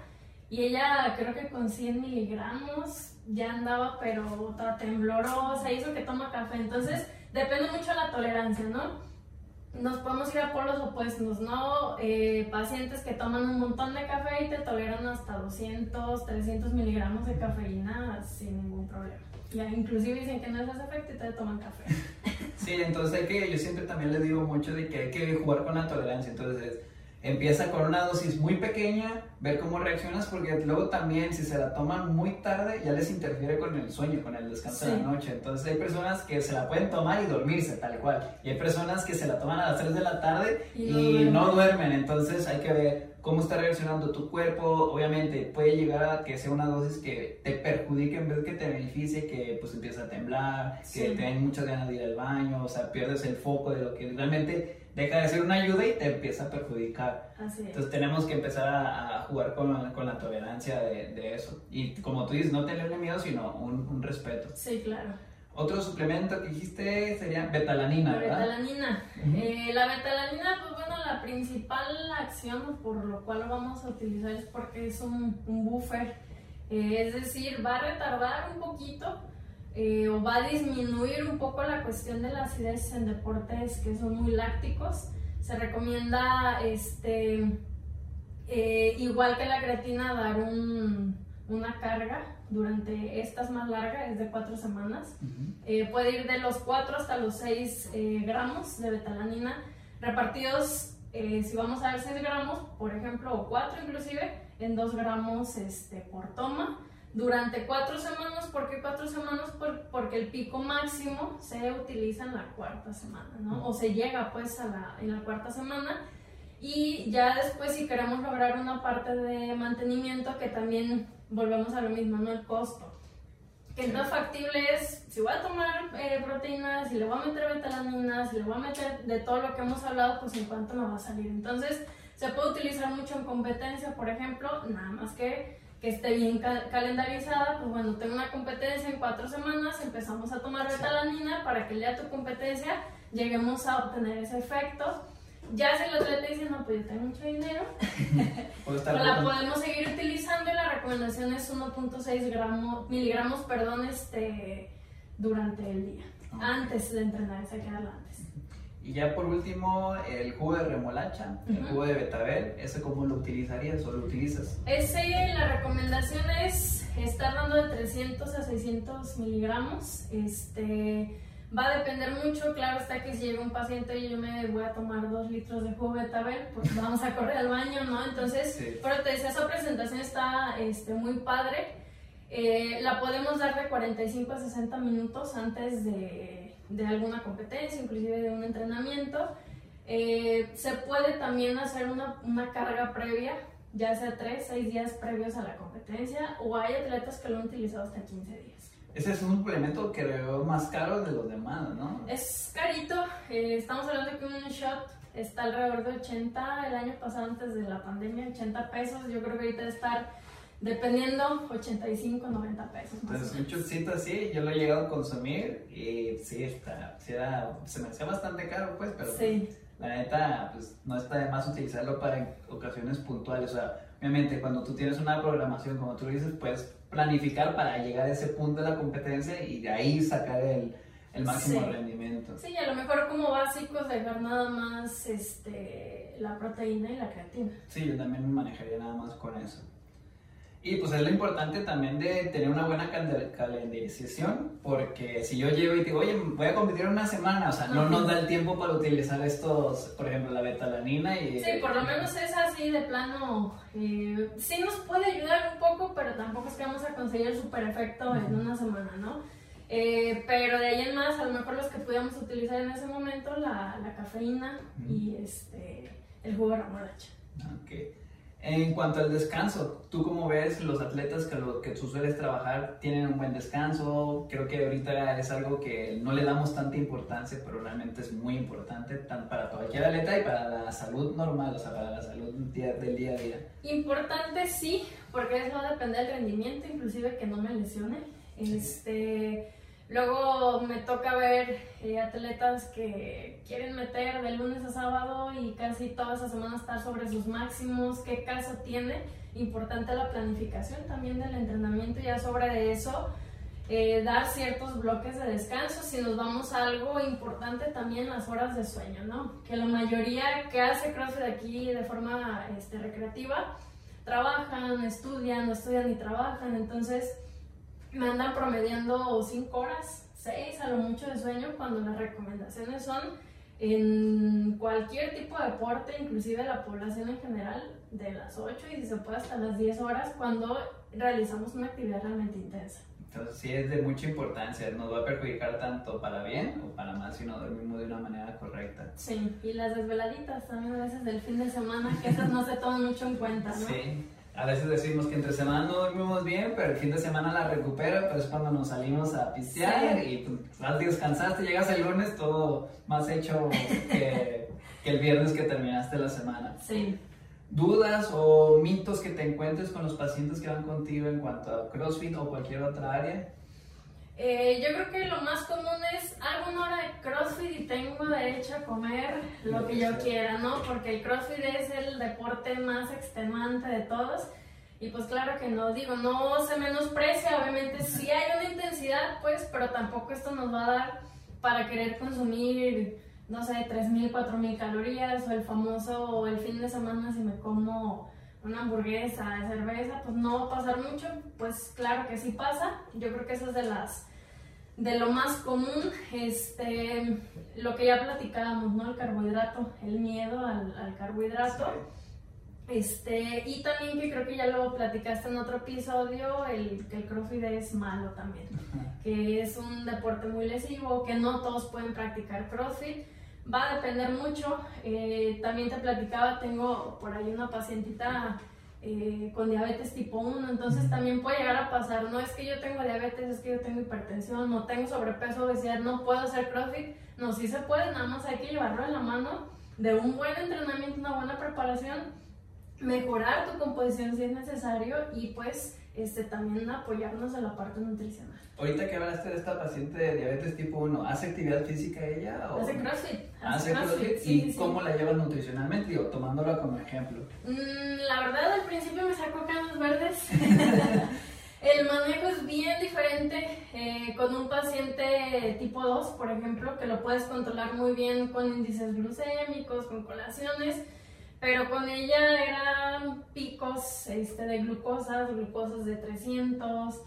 y ella creo que con 100 miligramos ya andaba pero toda temblorosa, hizo que toma café, entonces depende mucho de la tolerancia, ¿no? Nos podemos ir a polos opuestos, ¿no? Eh, pacientes que toman un montón de café y te toleran hasta 200, 300 miligramos de cafeína sin ningún problema. Ya, inclusive dicen que no les hace efecto y te toman café. Sí, entonces hay que, yo siempre también le digo mucho de que hay que jugar con la tolerancia. Entonces, empieza con una dosis muy pequeña, ver cómo reaccionas, porque luego también si se la toman muy tarde ya les interfiere con el sueño, con el descanso de la noche. Entonces hay personas que se la pueden tomar y dormirse tal cual. Y hay personas que se la toman a las 3 de la tarde Y y, no duermen. Entonces hay que ver cómo está reaccionando tu cuerpo. Obviamente puede llegar a que sea una dosis que te perjudique en vez que te beneficie, que pues empieza a temblar, que te den muchas ganas de ir al baño, o sea, pierdes el foco de lo que realmente deja de ser una ayuda y te empieza a perjudicar. Así es. Entonces tenemos que empezar a, a jugar con, con la tolerancia de, de eso. Y como tú dices, no tenerle miedo, sino un, un respeto. Sí, claro. Otro suplemento que dijiste sería betalanina, La ¿verdad? betalanina. Ujú. Eh, la betalanina, pues bueno, la principal acción por lo cual lo vamos a utilizar es porque es un, un buffer. Eh, es decir, va a retardar un poquito eh, o va a disminuir un poco la cuestión de la acidez en deportes que son muy lácticos. Se recomienda, este, eh, igual que la creatina, dar un- una carga durante estas más largas, es de cuatro semanas. Ujú. Eh, puede ir de los 4 hasta los 6 eh, gramos de betalanina, repartidos, si vamos a ver 6 gramos, por ejemplo, o 4 inclusive, en 2 gramos este, por toma, durante 4 semanas. ¿Por qué 4 semanas? Por- porque el pico máximo se utiliza en la cuarta semana, ¿no? O se llega pues a la, en la cuarta semana. Y ya después si queremos lograr una parte de mantenimiento que también volvemos a lo mismo, ¿no? El costo. Que no factible es, si voy a tomar eh, proteínas, si le voy a meter betalanina, si le voy a meter de todo lo que hemos hablado, pues en cuánto me va a salir. Entonces, se puede utilizar mucho en competencia, por ejemplo, nada más que que esté bien ca- calendarizada, pues bueno, tengo una competencia en cuatro semanas, empezamos a tomar betalanina para que el día de tu competencia lleguemos a obtener ese efecto. Ya si el atleta dice, no, pues yo tengo mucho dinero, pues la podemos seguir utilizando y la recomendación es 1.6 gramos, miligramos perdón, este, durante el día. Antes de entrenar, esa que antes. Y ya por último, el jugo de remolacha, el jugo de betabel, ¿ese cómo lo utilizarías o lo utilizas? Ese, la recomendación es estar dando de 300 a 600 miligramos. Este, va a depender mucho, claro está que si llega un paciente y yo me voy a tomar 2 litros de jugo de betabel, pues vamos a correr al baño, ¿no? Entonces, Sí. pero te decía, esa presentación está este, muy padre. Eh, la podemos dar de 45 a 60 minutos antes de, de alguna competencia, inclusive de un entrenamiento. Eh, se puede también hacer una, una carga previa, ya sea 3, 6 días previos a la competencia, o hay atletas que lo han utilizado hasta 15 días. Ese es un suplemento que veo más caro de los demás, ¿no? Es carito, eh, estamos hablando que un shot está alrededor de 80 el año pasado antes de la pandemia, 80 pesos, yo creo que ahorita estar dependiendo 85, 90 pesos más Entonces, un chocito así, yo lo he llegado a consumir y sí, está, sí era- se me hacía bastante caro, pues, pero Sí, la neta, pues no está de más utilizarlo para ocasiones puntuales. O sea, obviamente, cuando tú tienes una programación, como tú dices, puedes planificar para llegar a ese punto de la competencia y de ahí sacar el, el máximo Sí. rendimiento. sí, a lo mejor como básicos dejar nada más este, la proteína y la creatina. Sí, yo también me manejaría nada más con eso. Y pues es lo importante también de tener una buena cal- calendarización, porque si yo llego y digo, oye, voy a competir en una semana, o sea, no nos da el tiempo para utilizar estos, por ejemplo, la betalanina y... Sí, por lo menos es así de plano. eh, sí nos puede ayudar un poco, pero tampoco es que vamos a conseguir el super efecto en una semana, ¿no? Eh, pero de ahí en más, a lo mejor los que pudiéramos utilizar en ese momento, la, la cafeína y este, el jugo de remolacha. Okay. En cuanto al descanso, ¿tú cómo ves los atletas que, lo, que tú sueles trabajar tienen un buen descanso? Creo que ahorita es algo que no le damos tanta importancia, pero realmente es muy importante para cualquier atleta y para la salud normal, o sea, para la salud día, del día a día. Importante sí, porque eso va a depender del rendimiento, inclusive que no me lesione. Este, Luego me toca ver eh, atletas que quieren meter de lunes a sábado y casi toda esa semana estar sobre sus máximos. ¿Qué caso tiene? Importante la planificación también del entrenamiento. Ya sobre eso, eh, dar ciertos bloques de descanso. Si nos vamos a algo importante también, las horas de sueño, ¿no? Que la mayoría que hace CrossFit aquí de forma este, recreativa trabajan, estudian, estudian y trabajan. Entonces me andan promediando 5 horas, 6 a lo mucho de sueño, cuando las recomendaciones son en cualquier tipo de deporte, inclusive la población en general, de las 8 y si se puede hasta las 10 horas cuando realizamos una actividad realmente intensa. Entonces sí es de mucha importancia, nos va a perjudicar tanto para bien o para mal si no dormimos de una manera correcta. Sí, y las desveladitas también a veces del fin de semana, que esas no se toman mucho en cuenta, ¿no? Sí, a veces decimos que entre semana no dormimos bien, pero el fin de semana la recupero, pero es cuando nos salimos a pistear y pues, descansaste, llegas el lunes todo más hecho que, que, el viernes que terminaste la semana. Sí. ¿Dudas o mitos que te encuentres con los pacientes que van contigo en cuanto a CrossFit o cualquier otra área? Eh, yo creo que lo más común es hago una hora de CrossFit y tengo derecho a comer lo que yo quiera, ¿no? Porque el CrossFit es el deporte más extenuante de todos. Y pues claro que no, digo, no se menosprecia, obviamente sí hay una intensidad, pues, pero tampoco esto nos va a dar para querer consumir, no sé, 3.000, 4.000 calorías o el famoso, el fin de semana si me como una hamburguesa de cerveza, pues no va a pasar mucho, pues claro que sí pasa. Yo creo que eso es de las de lo más común, este, lo que ya platicábamos, ¿no? El carbohidrato, el miedo al, al carbohidrato. Este, y también que creo que ya lo platicaste en otro episodio, el, que el CrossFit es malo también, que es un deporte muy lesivo, que no todos pueden practicar CrossFit va a depender mucho. Eh, también te platicaba, tengo por ahí una pacientita eh, con diabetes tipo 1, entonces también puede llegar a pasar, no es que yo tengo diabetes, es que yo tengo hipertensión, no tengo sobrepeso, obesidad, no puedo hacer CrossFit. No, sí se puede, nada más hay que llevarlo en la mano de un buen entrenamiento, una buena preparación, mejorar tu composición si es necesario y pues este, también apoyarnos en la parte nutricional. Ahorita que hablaste de esta paciente de diabetes tipo 1, ¿hace actividad física ella? O... Hace CrossFit. ¿Hace, CrossFit? ¿Y cómo la llevas nutricionalmente? Digo, tomándola como ejemplo. Mm, la verdad, al principio me sacó canas verdes. El manejo es bien diferente eh, con un paciente tipo 2, por ejemplo, que lo puedes controlar muy bien con índices glucémicos, con colaciones pero con ella eran picos este, de glucosas, glucosas de 300.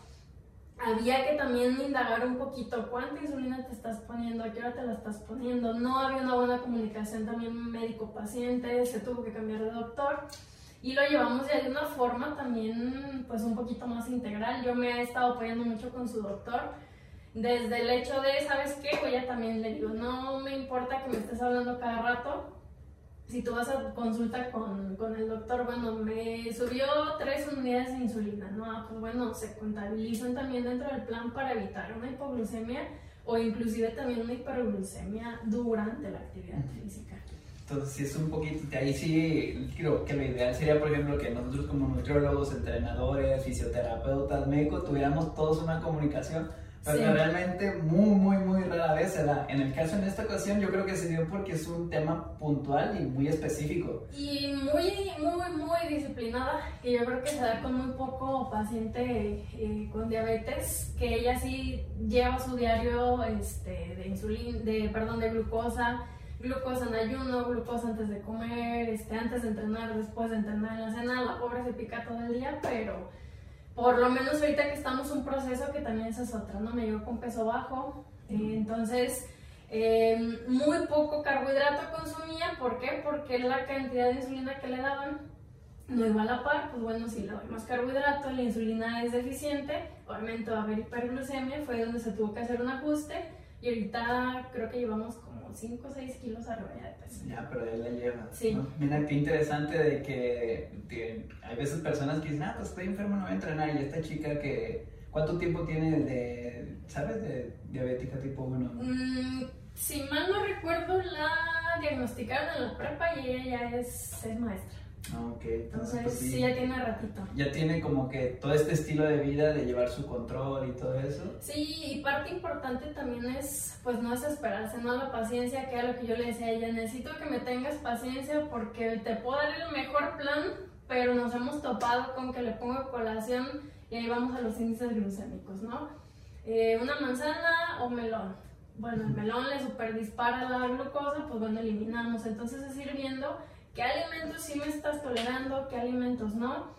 Había que también indagar un poquito cuánta insulina te estás poniendo, a qué hora te la estás poniendo. No había una buena comunicación también médico-paciente, se tuvo que cambiar de doctor. Y lo llevamos de una forma también pues un poquito más integral. Yo me he estado apoyando mucho con su doctor desde el hecho de, ¿sabes qué? Pues ya también le digo, no me importa que me estés hablando cada rato, si tú vas a consulta con, con, el doctor, bueno, me subió tres unidades de insulina, ¿no? Ah, pues bueno, se contabilizan también dentro del plan para evitar una hipoglucemia o inclusive también una hiperglucemia durante la actividad física. Entonces, si es un poquito, ahí sí creo que lo ideal sería, por ejemplo, que nosotros como nutriólogos, entrenadores, fisioterapeutas, médicos, tuviéramos todos una comunicación pero realmente muy, muy, muy rara vez se da. En el caso en esta ocasión yo creo que se dio porque es un tema puntual y muy específico. Y muy, muy, muy disciplinada, que yo creo que se da con muy poco paciente eh, con diabetes, que ella sí lleva su diario este, de insulina, de, perdón, de glucosa, glucosa en ayuno, glucosa antes de comer, este, antes de entrenar, después de entrenar en la cena, la pobre se pica todo el día, pero por lo menos ahorita que estamos un proceso que también es otra, ¿no? Me llegó con peso bajo, eh, entonces em, muy poco carbohidrato consumía, ¿por qué? Porque la cantidad de insulina que le daban no iba a la par, pues bueno, si le doy más carbohidrato, la insulina es deficiente, obviamente va a haber hiperglucemia, fue donde se tuvo que hacer un ajuste y ahorita creo que llevamos 5 o 6 kilos arriba de peso. Ya, pero él la lleva. Sí. ¿no? Mira, qué interesante de que, que hay veces personas que dicen, ah, pues estoy enfermo, no voy a entrenar, y esta chica que, ¿cuánto tiempo tiene de, sabes, de diabética tipo 1? Mm, si mal no recuerdo, la diagnosticaron en la prepa y ella ya es, es maestra. Ah, ok, entonces, Entonces, pues, sí. ya tiene ratito. ya tiene como que todo este estilo de vida de llevar su control y todo eso. Sí, y parte importante también es, pues no desesperarse, no la paciencia, que era lo que yo le decía a ella, necesito que me tengas paciencia porque te puedo dar el mejor plan, pero nos hemos topado con que le pongo colación y ahí vamos a los índices glucémicos, ¿no? Eh, una manzana o melón. Bueno, el melón le super dispara la glucosa, pues bueno, eliminamos. Entonces es ir viendo qué alimentos sí me estás tolerando, qué alimentos no.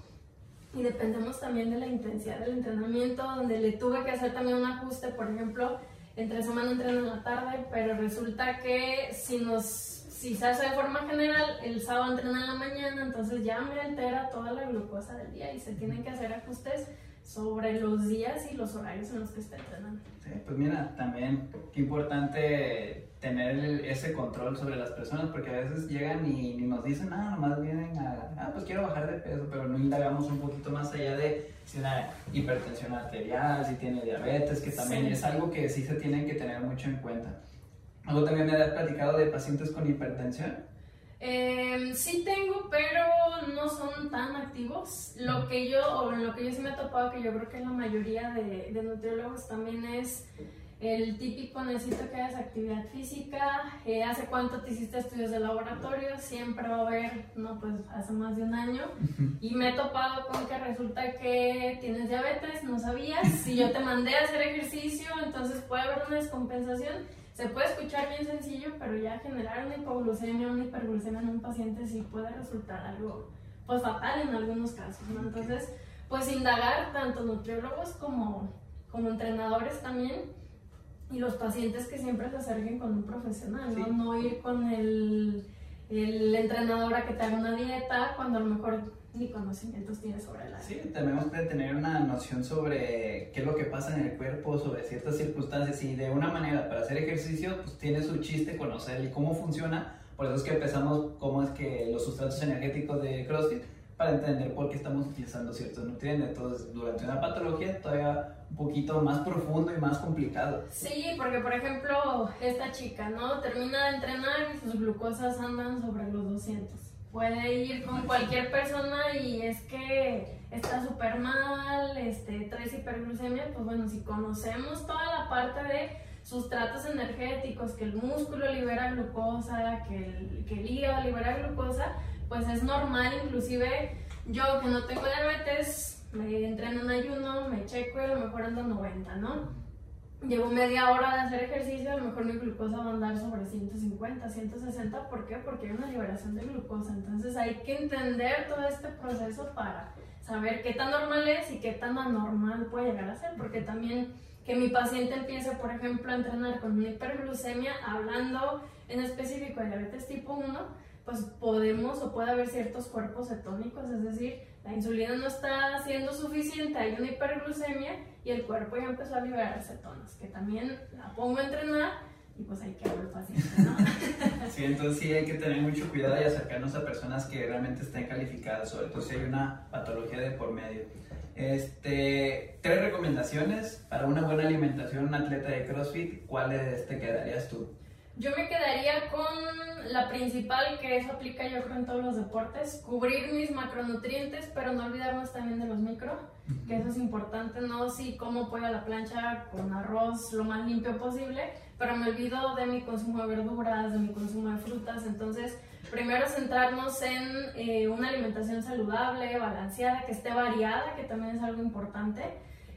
Y dependemos también de la intensidad del entrenamiento, donde le tuve que hacer también un ajuste, por ejemplo, entre semana entreno en la tarde, pero resulta que si nos si se hace de forma general, el sábado entrena en la mañana, entonces ya me altera toda la glucosa del día y se tienen que hacer ajustes sobre los días y los horarios en los que está entrenando. Sí, pues mira, también qué importante tener el- ese control sobre las personas, porque a veces llegan y ni nos dicen nada, nomás vienen a, ah, pues quiero bajar de peso, pero no indagamos un poquito más allá de si una hipertensión arterial, si tiene diabetes, que también Sí. es algo que sí se tienen que tener mucho en cuenta. Luego también me has platicado de pacientes con hipertensión. Eh, sí tengo, pero no son tan activos. Lo que yo, o lo que yo sí me he topado, que yo creo que la mayoría de, de nutriólogos también es el típico necesito que hagas actividad física, eh, hace cuánto te hiciste estudios de laboratorio, siempre va a haber, no, pues hace más de un año. Y me he topado con que resulta que tienes diabetes, no sabías, si yo te mandé a hacer ejercicio, entonces puede haber una descompensación. Se puede escuchar bien sencillo, pero ya generar una hipoglucemia, una hiperglucemia en un paciente sí puede resultar algo pues fatal en algunos casos, ¿no? Entonces, pues indagar tanto nutriólogos como, como entrenadores también y los pacientes que siempre se acerquen con un profesional, ¿no? Sí. No ir con el, el entrenador a que te haga una dieta cuando a lo mejor ni conocimientos tienes sobre la Sí, tenemos que tener una noción sobre qué es lo que pasa en el cuerpo, sobre ciertas circunstancias y de una manera para hacer ejercicio, pues tiene su chiste conocer y cómo funciona. Por eso es que empezamos cómo es que los sustratos energéticos de CrossFit para entender por qué estamos utilizando ciertos nutrientes. Entonces, durante una patología todavía un poquito más profundo y más complicado. Sí, porque por ejemplo, esta chica, ¿no? Termina de entrenar y sus glucosas andan sobre los 200. Puede ir con cualquier persona y es que está súper mal, este, traes hiperglucemia, pues bueno, si conocemos toda la parte de sustratos energéticos, que el músculo libera glucosa, que el, que el hígado libera glucosa, pues es normal, inclusive yo que no tengo diabetes, me entreno en ayuno, me checo y a lo mejor ando 90, ¿no? Llevo media hora de hacer ejercicio, a lo mejor mi glucosa va a andar sobre 150, 160. ¿Por qué? Porque hay una liberación de glucosa. Entonces hay que entender todo este proceso para saber qué tan normal es y qué tan anormal puede llegar a ser. Porque también que mi paciente empiece, por ejemplo, a entrenar con una hiperglucemia, hablando en específico de diabetes tipo 1, pues podemos o puede haber ciertos cuerpos cetónicos, es decir, la insulina no está siendo suficiente, hay una hiperglucemia y el cuerpo ya empezó a liberar cetonas, que también la pongo a entrenar y pues hay que al paciente, ¿no? Sí, entonces sí hay que tener mucho cuidado y acercarnos a personas que realmente estén calificadas, sobre todo si hay una patología de por medio. Este, tres recomendaciones para una buena alimentación, un atleta de CrossFit, ¿cuáles te quedarías tú? Yo me quedaría con la principal, que eso aplica yo creo en todos los deportes, cubrir mis macronutrientes, pero no olvidarnos también de los micro, que eso es importante, no si como pollo a la plancha con arroz lo más limpio posible, pero me olvido de mi consumo de verduras, de mi consumo de frutas, entonces primero centrarnos en eh, una alimentación saludable, balanceada, que esté variada, que también es algo importante.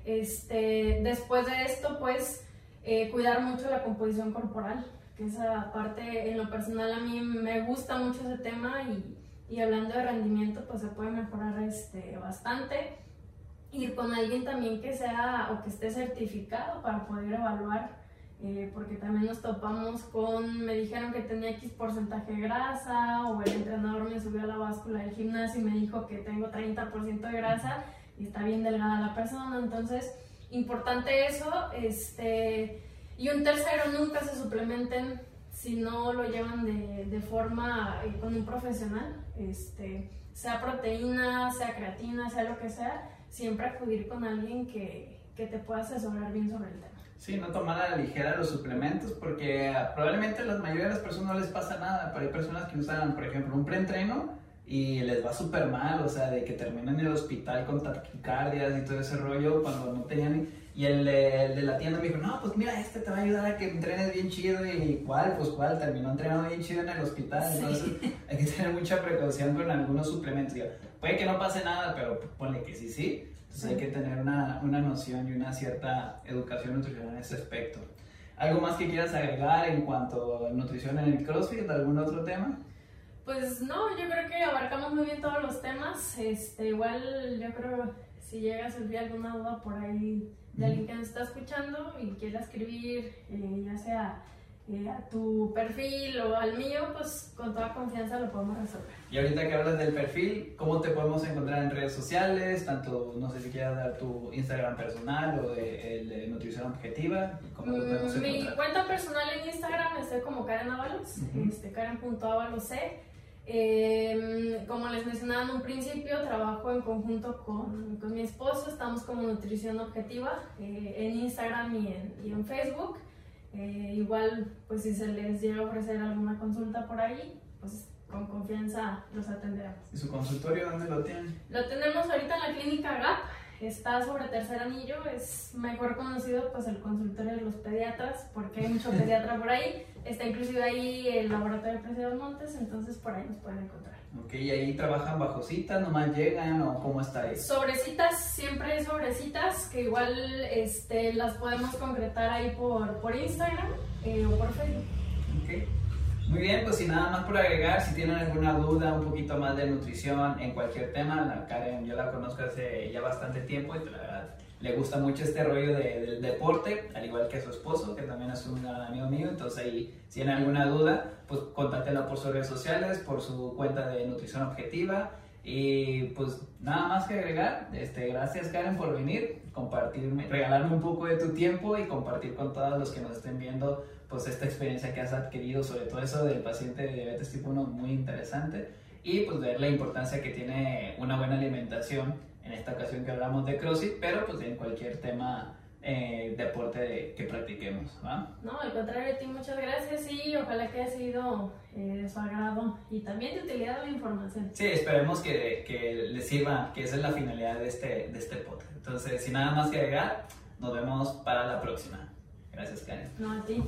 Este, después de esto, pues eh, cuidar mucho la composición corporal, esa parte en lo personal a mí me gusta mucho ese tema y, y hablando de rendimiento, pues se puede mejorar este, bastante. Ir con alguien también que sea o que esté certificado para poder evaluar eh, porque también nos topamos con, me dijeron que tenía X porcentaje de grasa, o el entrenador me subió a la báscula del gimnasio y me dijo que tengo 30% de grasa y está bien delgada la persona, entonces importante eso, este, y un tercero, nunca se suplementen si no lo llevan de, de forma eh, con un profesional, este, sea proteína, sea creatina, sea lo que sea, siempre acudir con alguien que, que te pueda asesorar bien sobre el tema. Sí, no tomar a la ligera los suplementos porque probablemente a la mayoría de las personas no les pasa nada, pero hay personas que usan, por ejemplo, un preentreno y les va súper mal, o sea, de que terminan en el hospital con taquicardias y todo ese rollo cuando no tenían... Y el, el, de la tienda me dijo, no, pues mira, este te va a ayudar a que entrenes bien chido. Y ¿cuál? Pues ¿cuál? Terminó entrenando bien chido en el hospital. Entonces hay que tener mucha precaución con algunos suplementos. puede que no pase nada, pero ponle que sí, sí. Entonces hay que tener una, una noción y una cierta educación nutricional en ese aspecto. ¿Algo más que quieras agregar en cuanto a nutrición en el CrossFit? ¿Algún otro tema? Pues no, yo creo que abarcamos muy bien todos los temas. Este, igual yo creo si llega a surgir alguna duda por ahí de alguien que nos está escuchando y quiera escribir, eh, ya sea eh, a tu perfil o al mío, pues con toda confianza lo podemos resolver. Y ahorita que hablas del perfil, ¿cómo te podemos encontrar en redes sociales? Tanto, no sé si quieras dar tu Instagram personal o de, el de Nutrición Objetiva. ¿Cómo lo podemos mm, Mi cuenta personal en Instagram estoy como Karen Avalos, este, Karen.avalos eh, como les mencionaba en un principio, trabajo en conjunto con, con mi esposo, estamos como Nutrición Objetiva eh, en Instagram y en, y en Facebook. Eh, igual, pues si se les llega a ofrecer alguna consulta por ahí, pues con confianza los atenderemos. ¿Y su consultorio dónde lo tienen? Lo tenemos ahorita en la clínica GAP, está sobre tercer anillo, es mejor conocido pues el consultorio de los pediatras, porque hay mucho pediatra por ahí, está inclusive ahí el laboratorio de Presidio Montes, entonces por ahí nos pueden encontrar. Ok, ¿y ahí trabajan bajo cita, nomás llegan o cómo está eso? Sobre citas, siempre hay sobre citas, que igual este, las podemos concretar ahí por, por Instagram eh, o por Facebook. Ok. Muy bien, pues sin nada más por agregar, si tienen alguna duda un poquito más de nutrición en cualquier tema, Karen yo la conozco hace ya bastante tiempo y la verdad le gusta mucho este rollo del deporte, al igual que su esposo, que también es un gran amigo mío. Entonces, ahí, si tienen alguna duda, pues contáctela por sus redes sociales, por su cuenta de nutrición objetiva. Y pues nada más que agregar. Este, gracias, Karen, por venir, compartirme, regalarme un poco de tu tiempo y compartir con todos los que nos estén viendo pues esta experiencia que has adquirido, sobre todo eso del paciente de diabetes tipo 1, muy interesante. Y pues ver la importancia que tiene una buena alimentación en esta ocasión que hablamos de CrossFit, pero pues en cualquier tema eh, deporte que practiquemos, ¿va? No, al contrario, a ti muchas gracias y ojalá que haya sido eh, de su agrado y también de utilidad la información. Sí, esperemos que, que les sirva, que esa es la finalidad de este, de este podcast. Entonces, sin nada más que agregar, nos vemos para la próxima. Gracias, Karen. No, a ti.